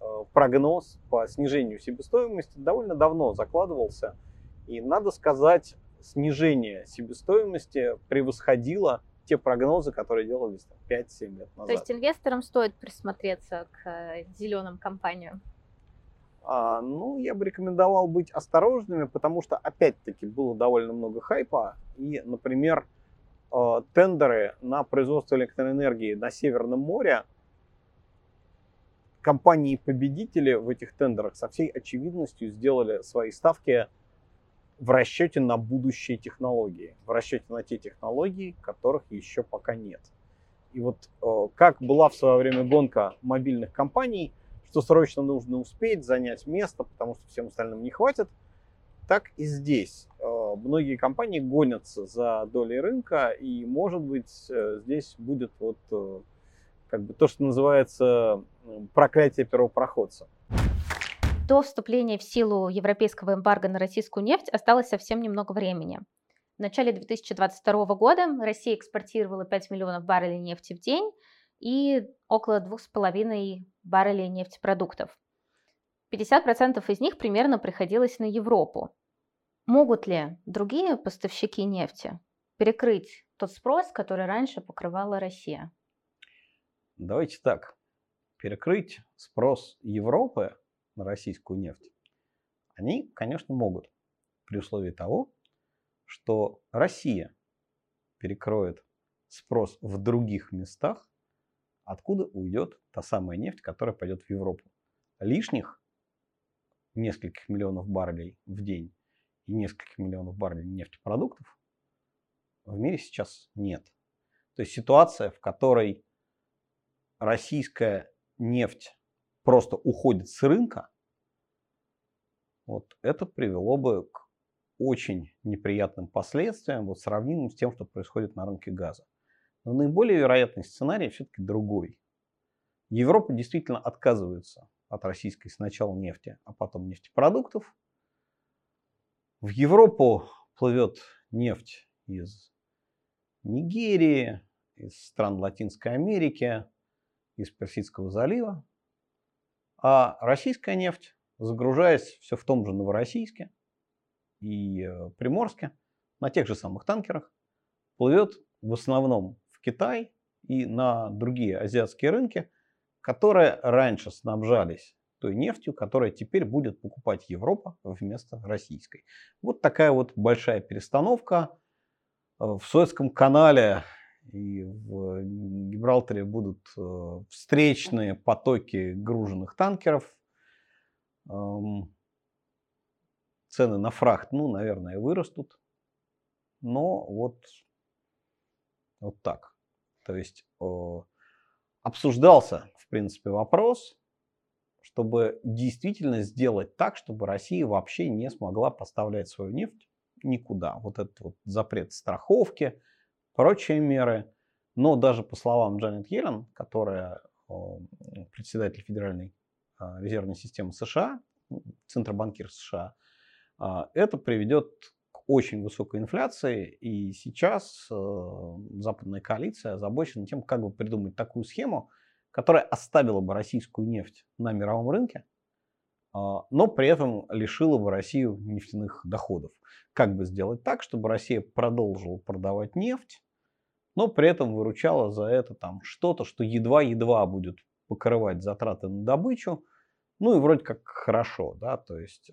э, прогноз по снижению себестоимости довольно давно закладывался. И надо сказать, снижение себестоимости превосходило те прогнозы, которые делались 5-7 лет назад. То есть инвесторам стоит присмотреться к э, зеленым компаниям? А, ну, я бы рекомендовал быть осторожными, потому что, опять-таки, было довольно много хайпа. И, например, э, тендеры на производство электроэнергии на Северном море, компании-победители в этих тендерах со всей очевидностью сделали свои ставки в расчете на будущие технологии, в расчете на те технологии, которых еще пока нет. И вот э, как была в свое время гонка мобильных компаний, что срочно нужно успеть занять место, потому что всем остальным не хватит, так и здесь. Э, многие компании гонятся за долей рынка, и, может быть, э, здесь будет вот как бы то, что называется проклятие первопроходца. До вступления в силу европейского эмбарго на российскую нефть осталось совсем немного времени. В начале 2022 года Россия экспортировала 5 миллионов баррелей нефти в день и около 2,5 баррелей нефтепродуктов. 50% из них примерно приходилось на Европу. Могут ли другие поставщики нефти перекрыть тот спрос, который раньше покрывала Россия? Давайте так. Перекрыть спрос Европы на российскую нефть они, конечно, могут. При условии того, что Россия перекроет спрос в других местах, откуда уйдет та самая нефть, которая пойдет в Европу. Лишних нескольких миллионов баррелей в день и нескольких миллионов баррелей нефтепродуктов в мире сейчас нет. То есть ситуация, в которой российская нефть просто уходит с рынка, вот это привело бы к очень неприятным последствиям, вот сравнимым с тем, что происходит на рынке газа. Но наиболее вероятный сценарий все-таки другой. Европа действительно отказывается от российской сначала нефти, а потом нефтепродуктов. В Европу плывет нефть из Нигерии, из стран Латинской Америки, из Персидского залива. А российская нефть, загружаясь все в том же Новороссийске и э, Приморске, на тех же самых танкерах, плывет в основном в Китай и на другие азиатские рынки, которые раньше снабжались той нефтью, которая теперь будет покупать Европа вместо российской. Вот такая вот большая перестановка. Э, в Суэцком канале и в Гибралтаре будут э, встречные потоки груженных танкеров. Цены на фрахт, ну, наверное, вырастут. Но вот, вот так. То есть обсуждался, в принципе, вопрос, чтобы действительно сделать так, чтобы Россия вообще не смогла поставлять свою нефть никуда. Вот этот вот запрет страховки, прочие меры. Но даже по словам Джанет Йеллен, которая председатель Федеральной а, резервной системы США, Центробанкир США, а, это приведет к очень высокой инфляции. И сейчас э, западная коалиция озабочена тем, как бы придумать такую схему, которая оставила бы российскую нефть на мировом рынке, а, но при этом лишила бы Россию нефтяных доходов. Как бы сделать так, чтобы Россия продолжила продавать нефть, но при этом выручала за это там что-то, что едва-едва будет покрывать затраты на добычу, ну и вроде как хорошо, да, то есть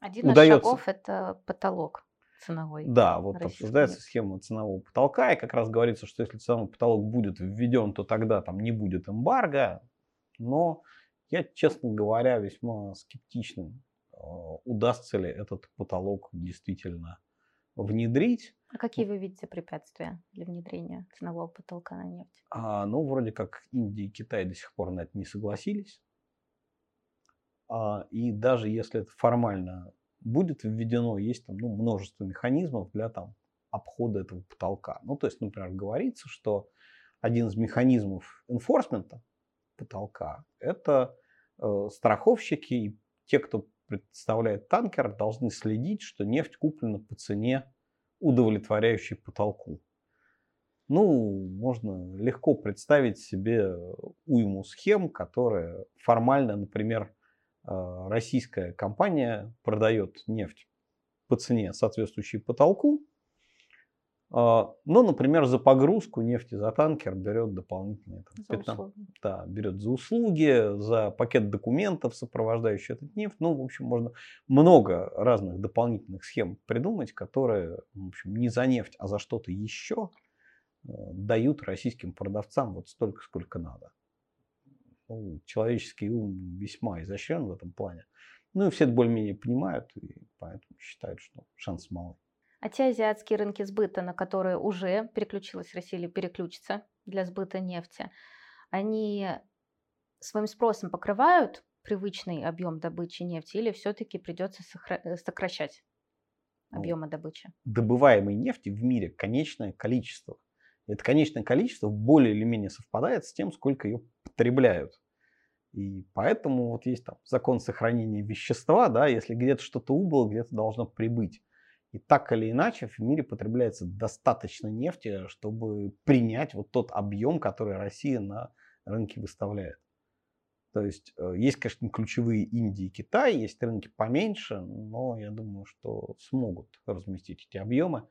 Один удается... из шагов – это потолок ценовой. Да, вот обсуждается схема ценового потолка, и как раз говорится, что если ценовой потолок будет введен, то тогда там не будет эмбарго, но я, честно говоря, весьма скептичным, удастся ли этот потолок действительно внедрить. А какие вы видите препятствия для внедрения ценового потолка на нефть? А, ну, вроде как Индия и Китай до сих пор на это не согласились. А, и даже если это формально будет введено, есть там ну, множество механизмов для там, обхода этого потолка. Ну, то есть, например, говорится, что один из механизмов enforcement потолка – это э, страховщики и те, кто представляет танкер, должны следить, что нефть куплена по цене, удовлетворяющей потолку. Ну, можно легко представить себе уйму схем, которые формально, например, а, российская компания продает нефть по цене, соответствующей потолку, а, но, например, за погрузку нефти за танкер берет дополнительные там, 15, да, берет за услуги, за пакет документов, сопровождающий этот нефть. Ну, в общем, можно много разных дополнительных схем придумать, которые, в общем, не за нефть, а за что-то еще э, дают российским продавцам вот столько, сколько надо ну, человеческий ум весьма изощрен в этом плане. Ну и все это более-менее понимают, и поэтому считают, что шанс малый. А те азиатские рынки сбыта, на которые уже переключилась Россия или переключится для сбыта нефти, они своим спросом покрывают привычный объем добычи нефти или все-таки придется э, сокращать ну, объемы добычи? Добываемой нефти в мире конечное количество. Это конечное количество более или менее совпадает с тем, сколько ее потребляют. И поэтому вот есть там закон сохранения вещества, да, если где-то что-то убыло, где-то должно прибыть. И так или иначе в мире потребляется достаточно нефти, чтобы принять вот тот объем, который Россия на рынке выставляет. То есть э, есть, конечно, ключевые Индии и Китай, есть рынки поменьше, но я думаю, что смогут разместить эти объемы.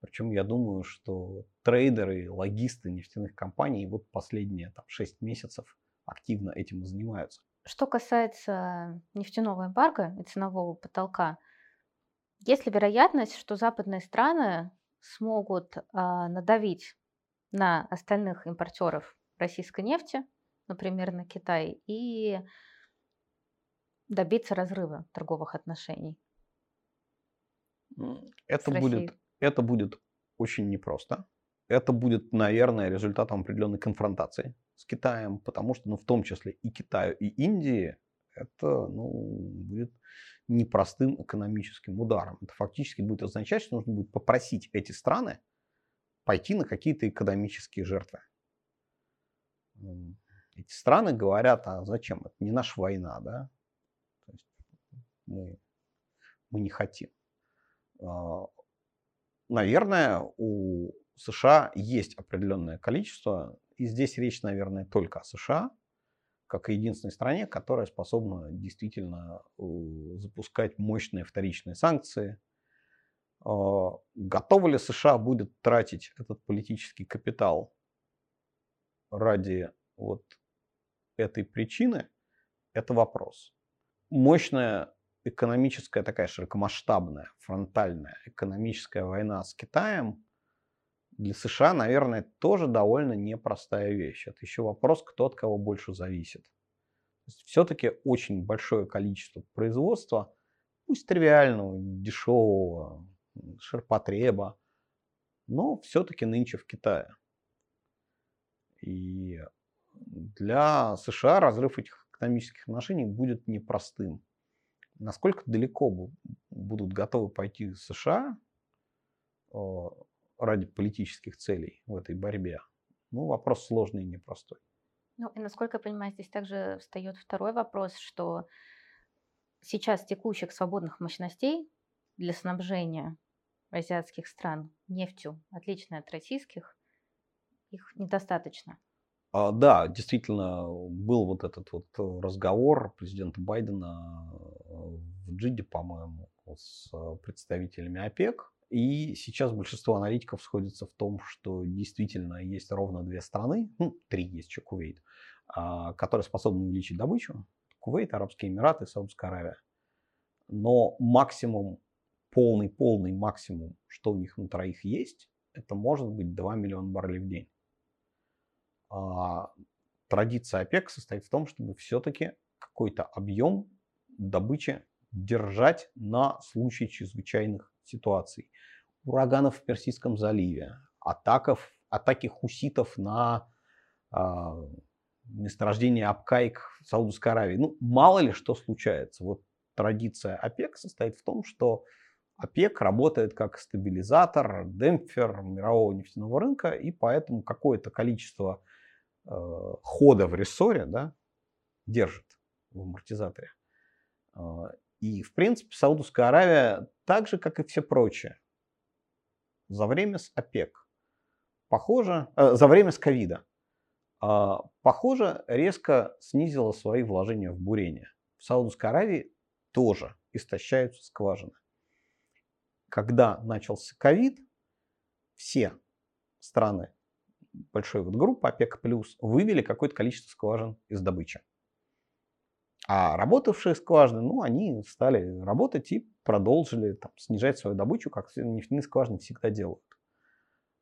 Причем я думаю, что трейдеры, логисты нефтяных компаний вот последние там, 6 месяцев активно этим и занимаются. Что касается нефтяного эмбарго и ценового потолка, есть ли вероятность, что западные страны смогут а, надавить на остальных импортеров российской нефти, например, на Китай, и добиться разрыва торговых отношений? Это будет, это будет очень непросто. Это будет, наверное, результатом определенной конфронтации с Китаем, потому что, ну, в том числе и Китаю, и Индии, это, ну, будет непростым экономическим ударом. Это фактически будет означать, что нужно будет попросить эти страны пойти на какие-то экономические жертвы. Эти страны говорят, а зачем? Это не наша война, да? Мы, мы не хотим. А, наверное, у США есть определенное количество, и здесь речь, наверное, только о США, как единственной стране, которая способна действительно э, запускать мощные вторичные санкции. А, готовы ли США будет тратить этот политический капитал ради вот этой причины, это вопрос. Мощная экономическая, такая широкомасштабная, фронтальная экономическая война с Китаем для США, наверное, тоже довольно непростая вещь. Это еще вопрос, кто от кого больше зависит. Все-таки очень большое количество производства, пусть тривиального, дешевого, ширпотреба, но все-таки нынче в Китае. И для США разрыв этих экономических отношений будет непростым. Насколько далеко будут готовы пойти США ради политических целей в этой борьбе? Ну, вопрос сложный и непростой. Ну, и насколько я понимаю, здесь также встает второй вопрос, что сейчас текущих свободных мощностей для снабжения азиатских стран нефтью, отличной от российских, их недостаточно. А, да, действительно, был вот этот вот разговор президента Байдена э, в Джиде, по-моему, с представителями ОПЕК. И сейчас большинство аналитиков сходится в том, что действительно есть ровно две страны, ну, три есть еще Кувейт, а, которые способны увеличить добычу. Кувейт, Арабские Эмираты, Саудовская Аравия. Но максимум, полный-полный максимум, что у них на троих есть, это может быть 2 миллиона баррелей в день. А, традиция ОПЕК состоит в том, чтобы все-таки какой-то объем добычи держать на случай чрезвычайных ситуаций. Ураганов в Персидском заливе, атаков, атаки хуситов на а, месторождение Абкайк в Саудовской Аравии. Ну, мало ли что случается. Вот традиция ОПЕК состоит в том, что ОПЕК работает как стабилизатор, демпфер мирового нефтяного рынка, и поэтому какое-то количество Э, хода в рессоре да, держит в амортизаторе. И, в принципе, Саудовская Аравия, так же, как и все прочие, за время с ОПЕК, похоже, э, за время с ковида, э, похоже, резко снизила свои вложения в бурение. В Саудовской Аравии тоже истощаются скважины. Когда начался ковид, все страны большой вот группы ОПЕК+, вывели какое-то количество скважин из добычи. А работавшие скважины, ну, они стали работать и продолжили там, снижать свою добычу, как нефтяные скважины всегда делают.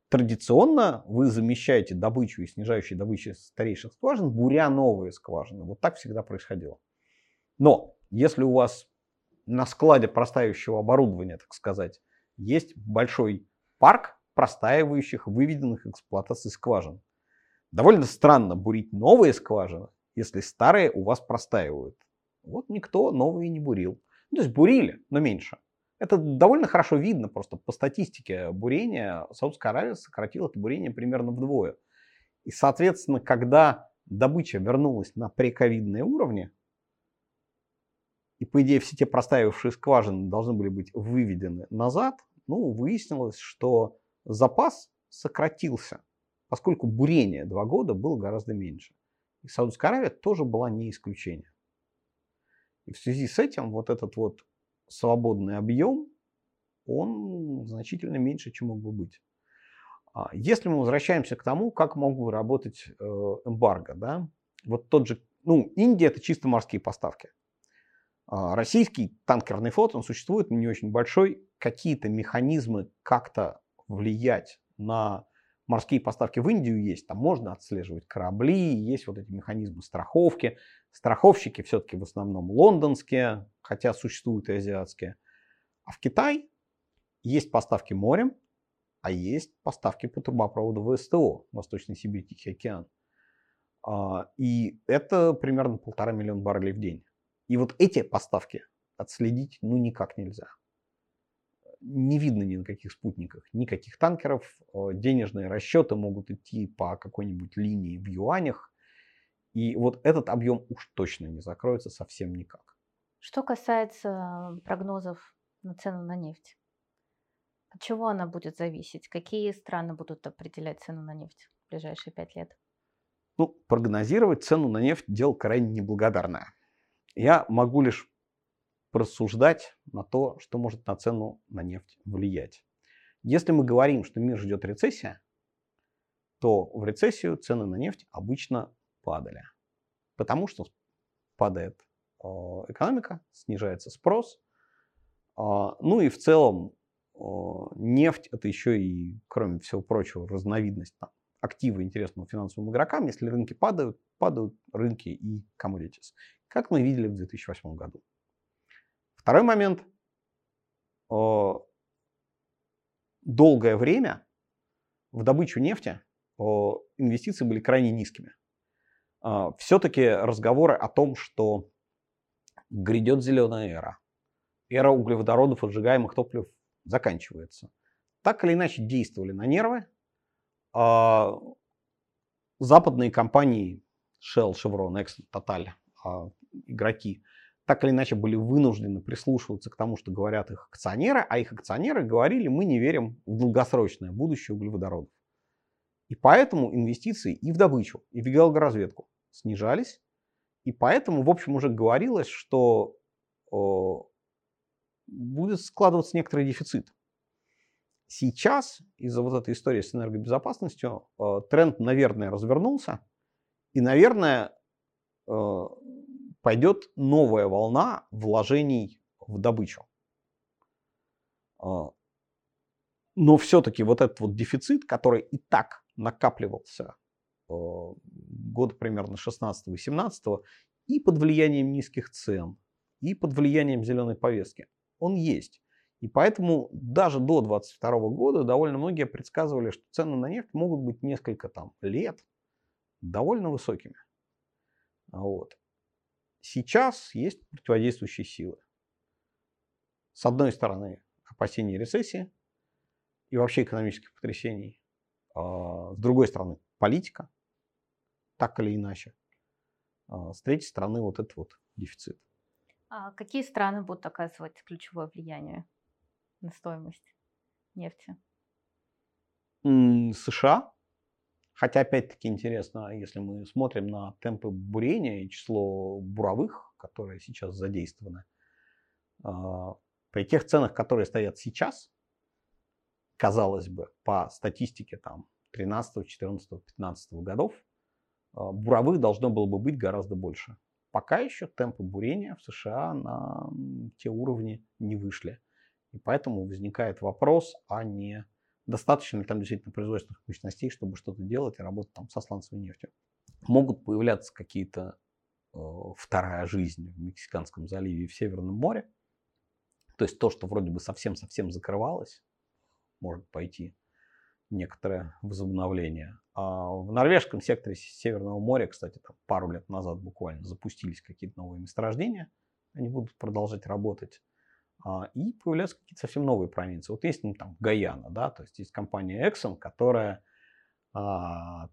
Традиционно вы замещаете добычу и снижающие добычу старейших скважин, буря новые скважины. Вот так всегда происходило. Но если у вас на складе простаивающего оборудования, так сказать, есть большой парк простаивающих, выведенных эксплуатации скважин. Довольно странно бурить новые скважины, если старые у вас простаивают. Вот никто новые не бурил. Ну, то есть бурили, но меньше. Это довольно хорошо видно просто по статистике бурения. Саудовская Аравия сократила это бурение примерно вдвое. И, соответственно, когда добыча вернулась на прековидные уровни, и, по идее, все те простаивавшие скважины должны были быть выведены назад, ну, выяснилось, что запас сократился, поскольку бурение два года было гораздо меньше. И Саудовская Аравия тоже была не исключением. И в связи с этим вот этот вот свободный объем, он значительно меньше, чем мог бы быть. А если мы возвращаемся к тому, как мог бы работать э, эмбарго, да, вот тот же, ну, Индия это чисто морские поставки. А российский танкерный флот, он существует, не очень большой, какие-то механизмы как-то влиять на морские поставки в Индию есть, там можно отслеживать корабли, есть вот эти механизмы страховки. Страховщики все-таки в основном лондонские, хотя существуют и азиатские. А в Китай есть поставки морем, а есть поставки по трубопроводу ВСТО, Восточный Сибирь, Тихий океан. А, и это примерно полтора миллиона баррелей в день. И вот эти поставки отследить ну никак нельзя не видно ни на каких спутниках, никаких танкеров. Э, денежные расчеты могут идти по какой-нибудь линии в юанях. И вот этот объем уж точно не закроется совсем никак. Что касается прогнозов на цену на нефть, от чего она будет зависеть? Какие страны будут определять цену на нефть в ближайшие пять лет? Ну, прогнозировать цену на нефть – дело крайне неблагодарное. Я могу лишь порассуждать на то, что может на цену на нефть влиять. Если мы говорим, что мир ждет рецессия, то в рецессию цены на нефть обычно падали. Потому что падает э, экономика, снижается спрос. А, ну и в целом э, нефть это еще и, кроме всего прочего, разновидность там, актива интересного финансовым игрокам. Если рынки падают, падают рынки и commodities. Как мы видели в 2008 году. Второй момент. Долгое время в добычу нефти инвестиции были крайне низкими. А, Все-таки разговоры о том, что грядет зеленая эра, эра углеводородов и сжигаемых топлив заканчивается. Так или иначе действовали на нервы. А, западные компании Shell, Chevron, Exxon, Total, а, игроки – так или иначе были вынуждены прислушиваться к тому, что говорят их акционеры, а их акционеры говорили, мы не верим в долгосрочное будущее углеводородов. И поэтому инвестиции и в добычу, и в геологоразведку снижались. И поэтому, в общем, уже говорилось, что о, будет складываться некоторый дефицит. Сейчас из-за вот этой истории с энергобезопасностью э, тренд, наверное, развернулся. И, наверное, э, пойдет новая волна вложений в добычу. А, но все-таки вот этот вот дефицит, который и так накапливался а, год примерно 16-17, и под влиянием низких цен, и под влиянием зеленой повестки, он есть. И поэтому даже до 2022 года довольно многие предсказывали, что цены на нефть могут быть несколько там лет довольно высокими. Вот. Сейчас есть противодействующие силы. С одной стороны, опасения рецессии и вообще экономических потрясений. А с другой стороны, политика, так или иначе. А с третьей стороны, вот этот вот дефицит. А какие страны будут оказывать ключевое влияние на стоимость нефти? США, Хотя, опять-таки, интересно, если мы смотрим на темпы бурения и число буровых, которые сейчас задействованы, а, при тех ценах, которые стоят сейчас, казалось бы, по статистике там 13, 14, 15 годов, а, буровых должно было бы быть гораздо больше. Пока еще темпы бурения в США на те уровни не вышли. И поэтому возникает вопрос, а не достаточно ли там действительно производственных мощностей, чтобы что-то делать и работать там со сланцевой нефтью. Могут появляться какие-то э, вторая жизнь в Мексиканском заливе и в Северном море. То есть то, что вроде бы совсем-совсем закрывалось, может пойти некоторое возобновление. А в норвежском секторе Северного моря, кстати, там пару лет назад буквально запустились какие-то новые месторождения. Они будут продолжать работать. А, и появляются какие-то совсем новые провинции. Вот есть ну, там Гаяна, да, то есть есть компания Exxon, которая а,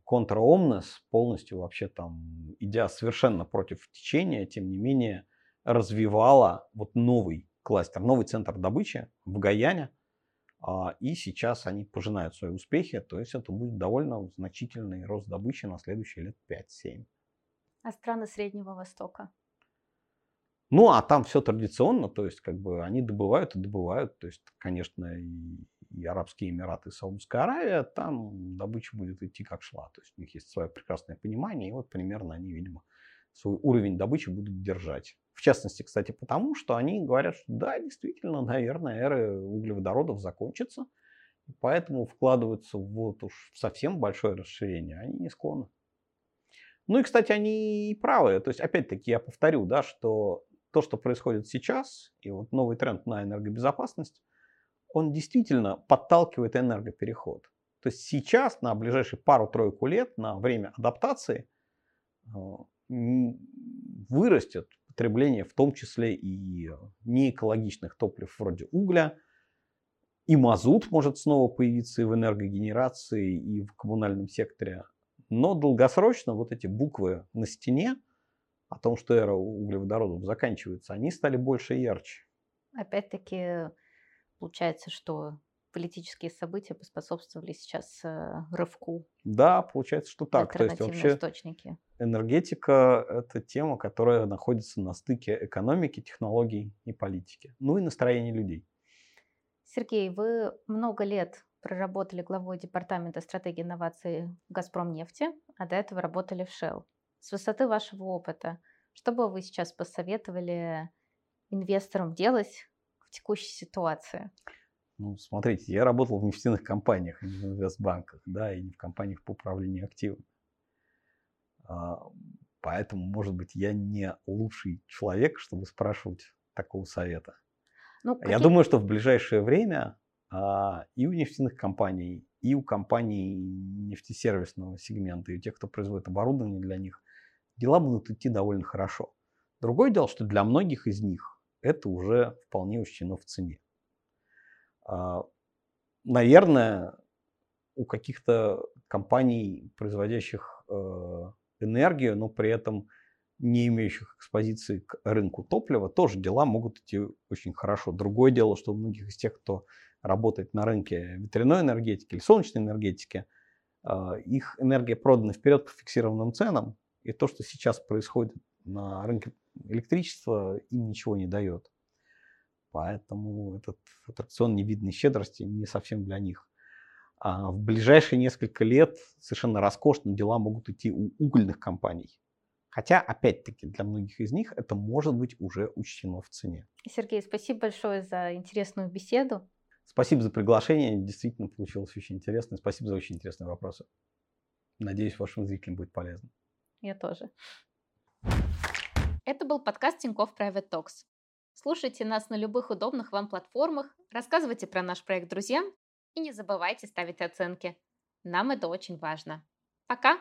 полностью вообще там, идя совершенно против течения, тем не менее развивала вот новый кластер, новый центр добычи в Гаяне. А, и сейчас они пожинают свои успехи, то есть это будет довольно значительный рост добычи на следующие лет 5-7. А страны Среднего Востока? Ну, а там все традиционно, то есть как бы они добывают и добывают. То есть, конечно, и, Арабские Эмираты, и Саудовская Аравия, там добыча будет идти как шла. То есть у них есть свое прекрасное понимание, и вот примерно они, видимо, свой уровень добычи будут держать. В частности, кстати, потому что они говорят, что да, действительно, наверное, эра углеводородов закончится, поэтому вкладываются вот уж в совсем большое расширение, они не склонны. Ну и, кстати, они и правы. То есть, опять-таки, я повторю, да, что то, что происходит сейчас, и вот новый тренд на энергобезопасность, он действительно подталкивает энергопереход. То есть сейчас, на ближайшие пару-тройку лет, на время адаптации, э, вырастет потребление в том числе и неэкологичных топлив вроде угля, и мазут может снова появиться и в энергогенерации, и в коммунальном секторе. Но долгосрочно вот эти буквы на стене о том, что эра углеводородов заканчивается, они стали больше и ярче. Опять-таки, получается, что политические события поспособствовали сейчас э, рывку. Да, получается, что так. То есть вообще источники. энергетика – это тема, которая находится на стыке экономики, технологий и политики. Ну и настроения людей. Сергей, вы много лет проработали главой департамента стратегии инноваций в «Газпром нефти», а до этого работали в Shell. С высоты вашего опыта, что бы вы сейчас посоветовали инвесторам делать в текущей ситуации? Ну, смотрите, я работал в нефтяных компаниях, а не в инвестбанках, да, и не в компаниях по управлению активами. А, поэтому, может быть, я не лучший человек, чтобы спрашивать такого совета. Ну, какие... Я думаю, что в ближайшее время а, и у нефтяных компаний, и у компаний нефтесервисного сегмента, и у тех, кто производит оборудование для них, дела будут идти довольно хорошо. Другое дело, что для многих из них это уже вполне учтено в цене. А, наверное, у каких-то компаний, производящих э, энергию, но при этом не имеющих экспозиции к рынку топлива, тоже дела могут идти очень хорошо. Другое дело, что у многих из тех, кто работает на рынке ветряной энергетики или солнечной энергетики, а, их энергия продана вперед по фиксированным ценам, и то, что сейчас происходит на рынке электричества, им ничего не дает. Поэтому этот аттракцион невидной щедрости не совсем для них. А в ближайшие несколько лет совершенно роскошно дела могут идти у угольных компаний. Хотя, опять-таки, для многих из них это может быть уже учтено в цене. Сергей, спасибо большое за интересную беседу. Спасибо за приглашение. Действительно получилось очень интересно. Спасибо за очень интересные вопросы. Надеюсь, вашим зрителям будет полезно. Я тоже. Это был подкаст Тинькофф Private Talks. Слушайте нас на любых удобных вам платформах, рассказывайте про наш проект друзьям и не забывайте ставить оценки. Нам это очень важно. Пока!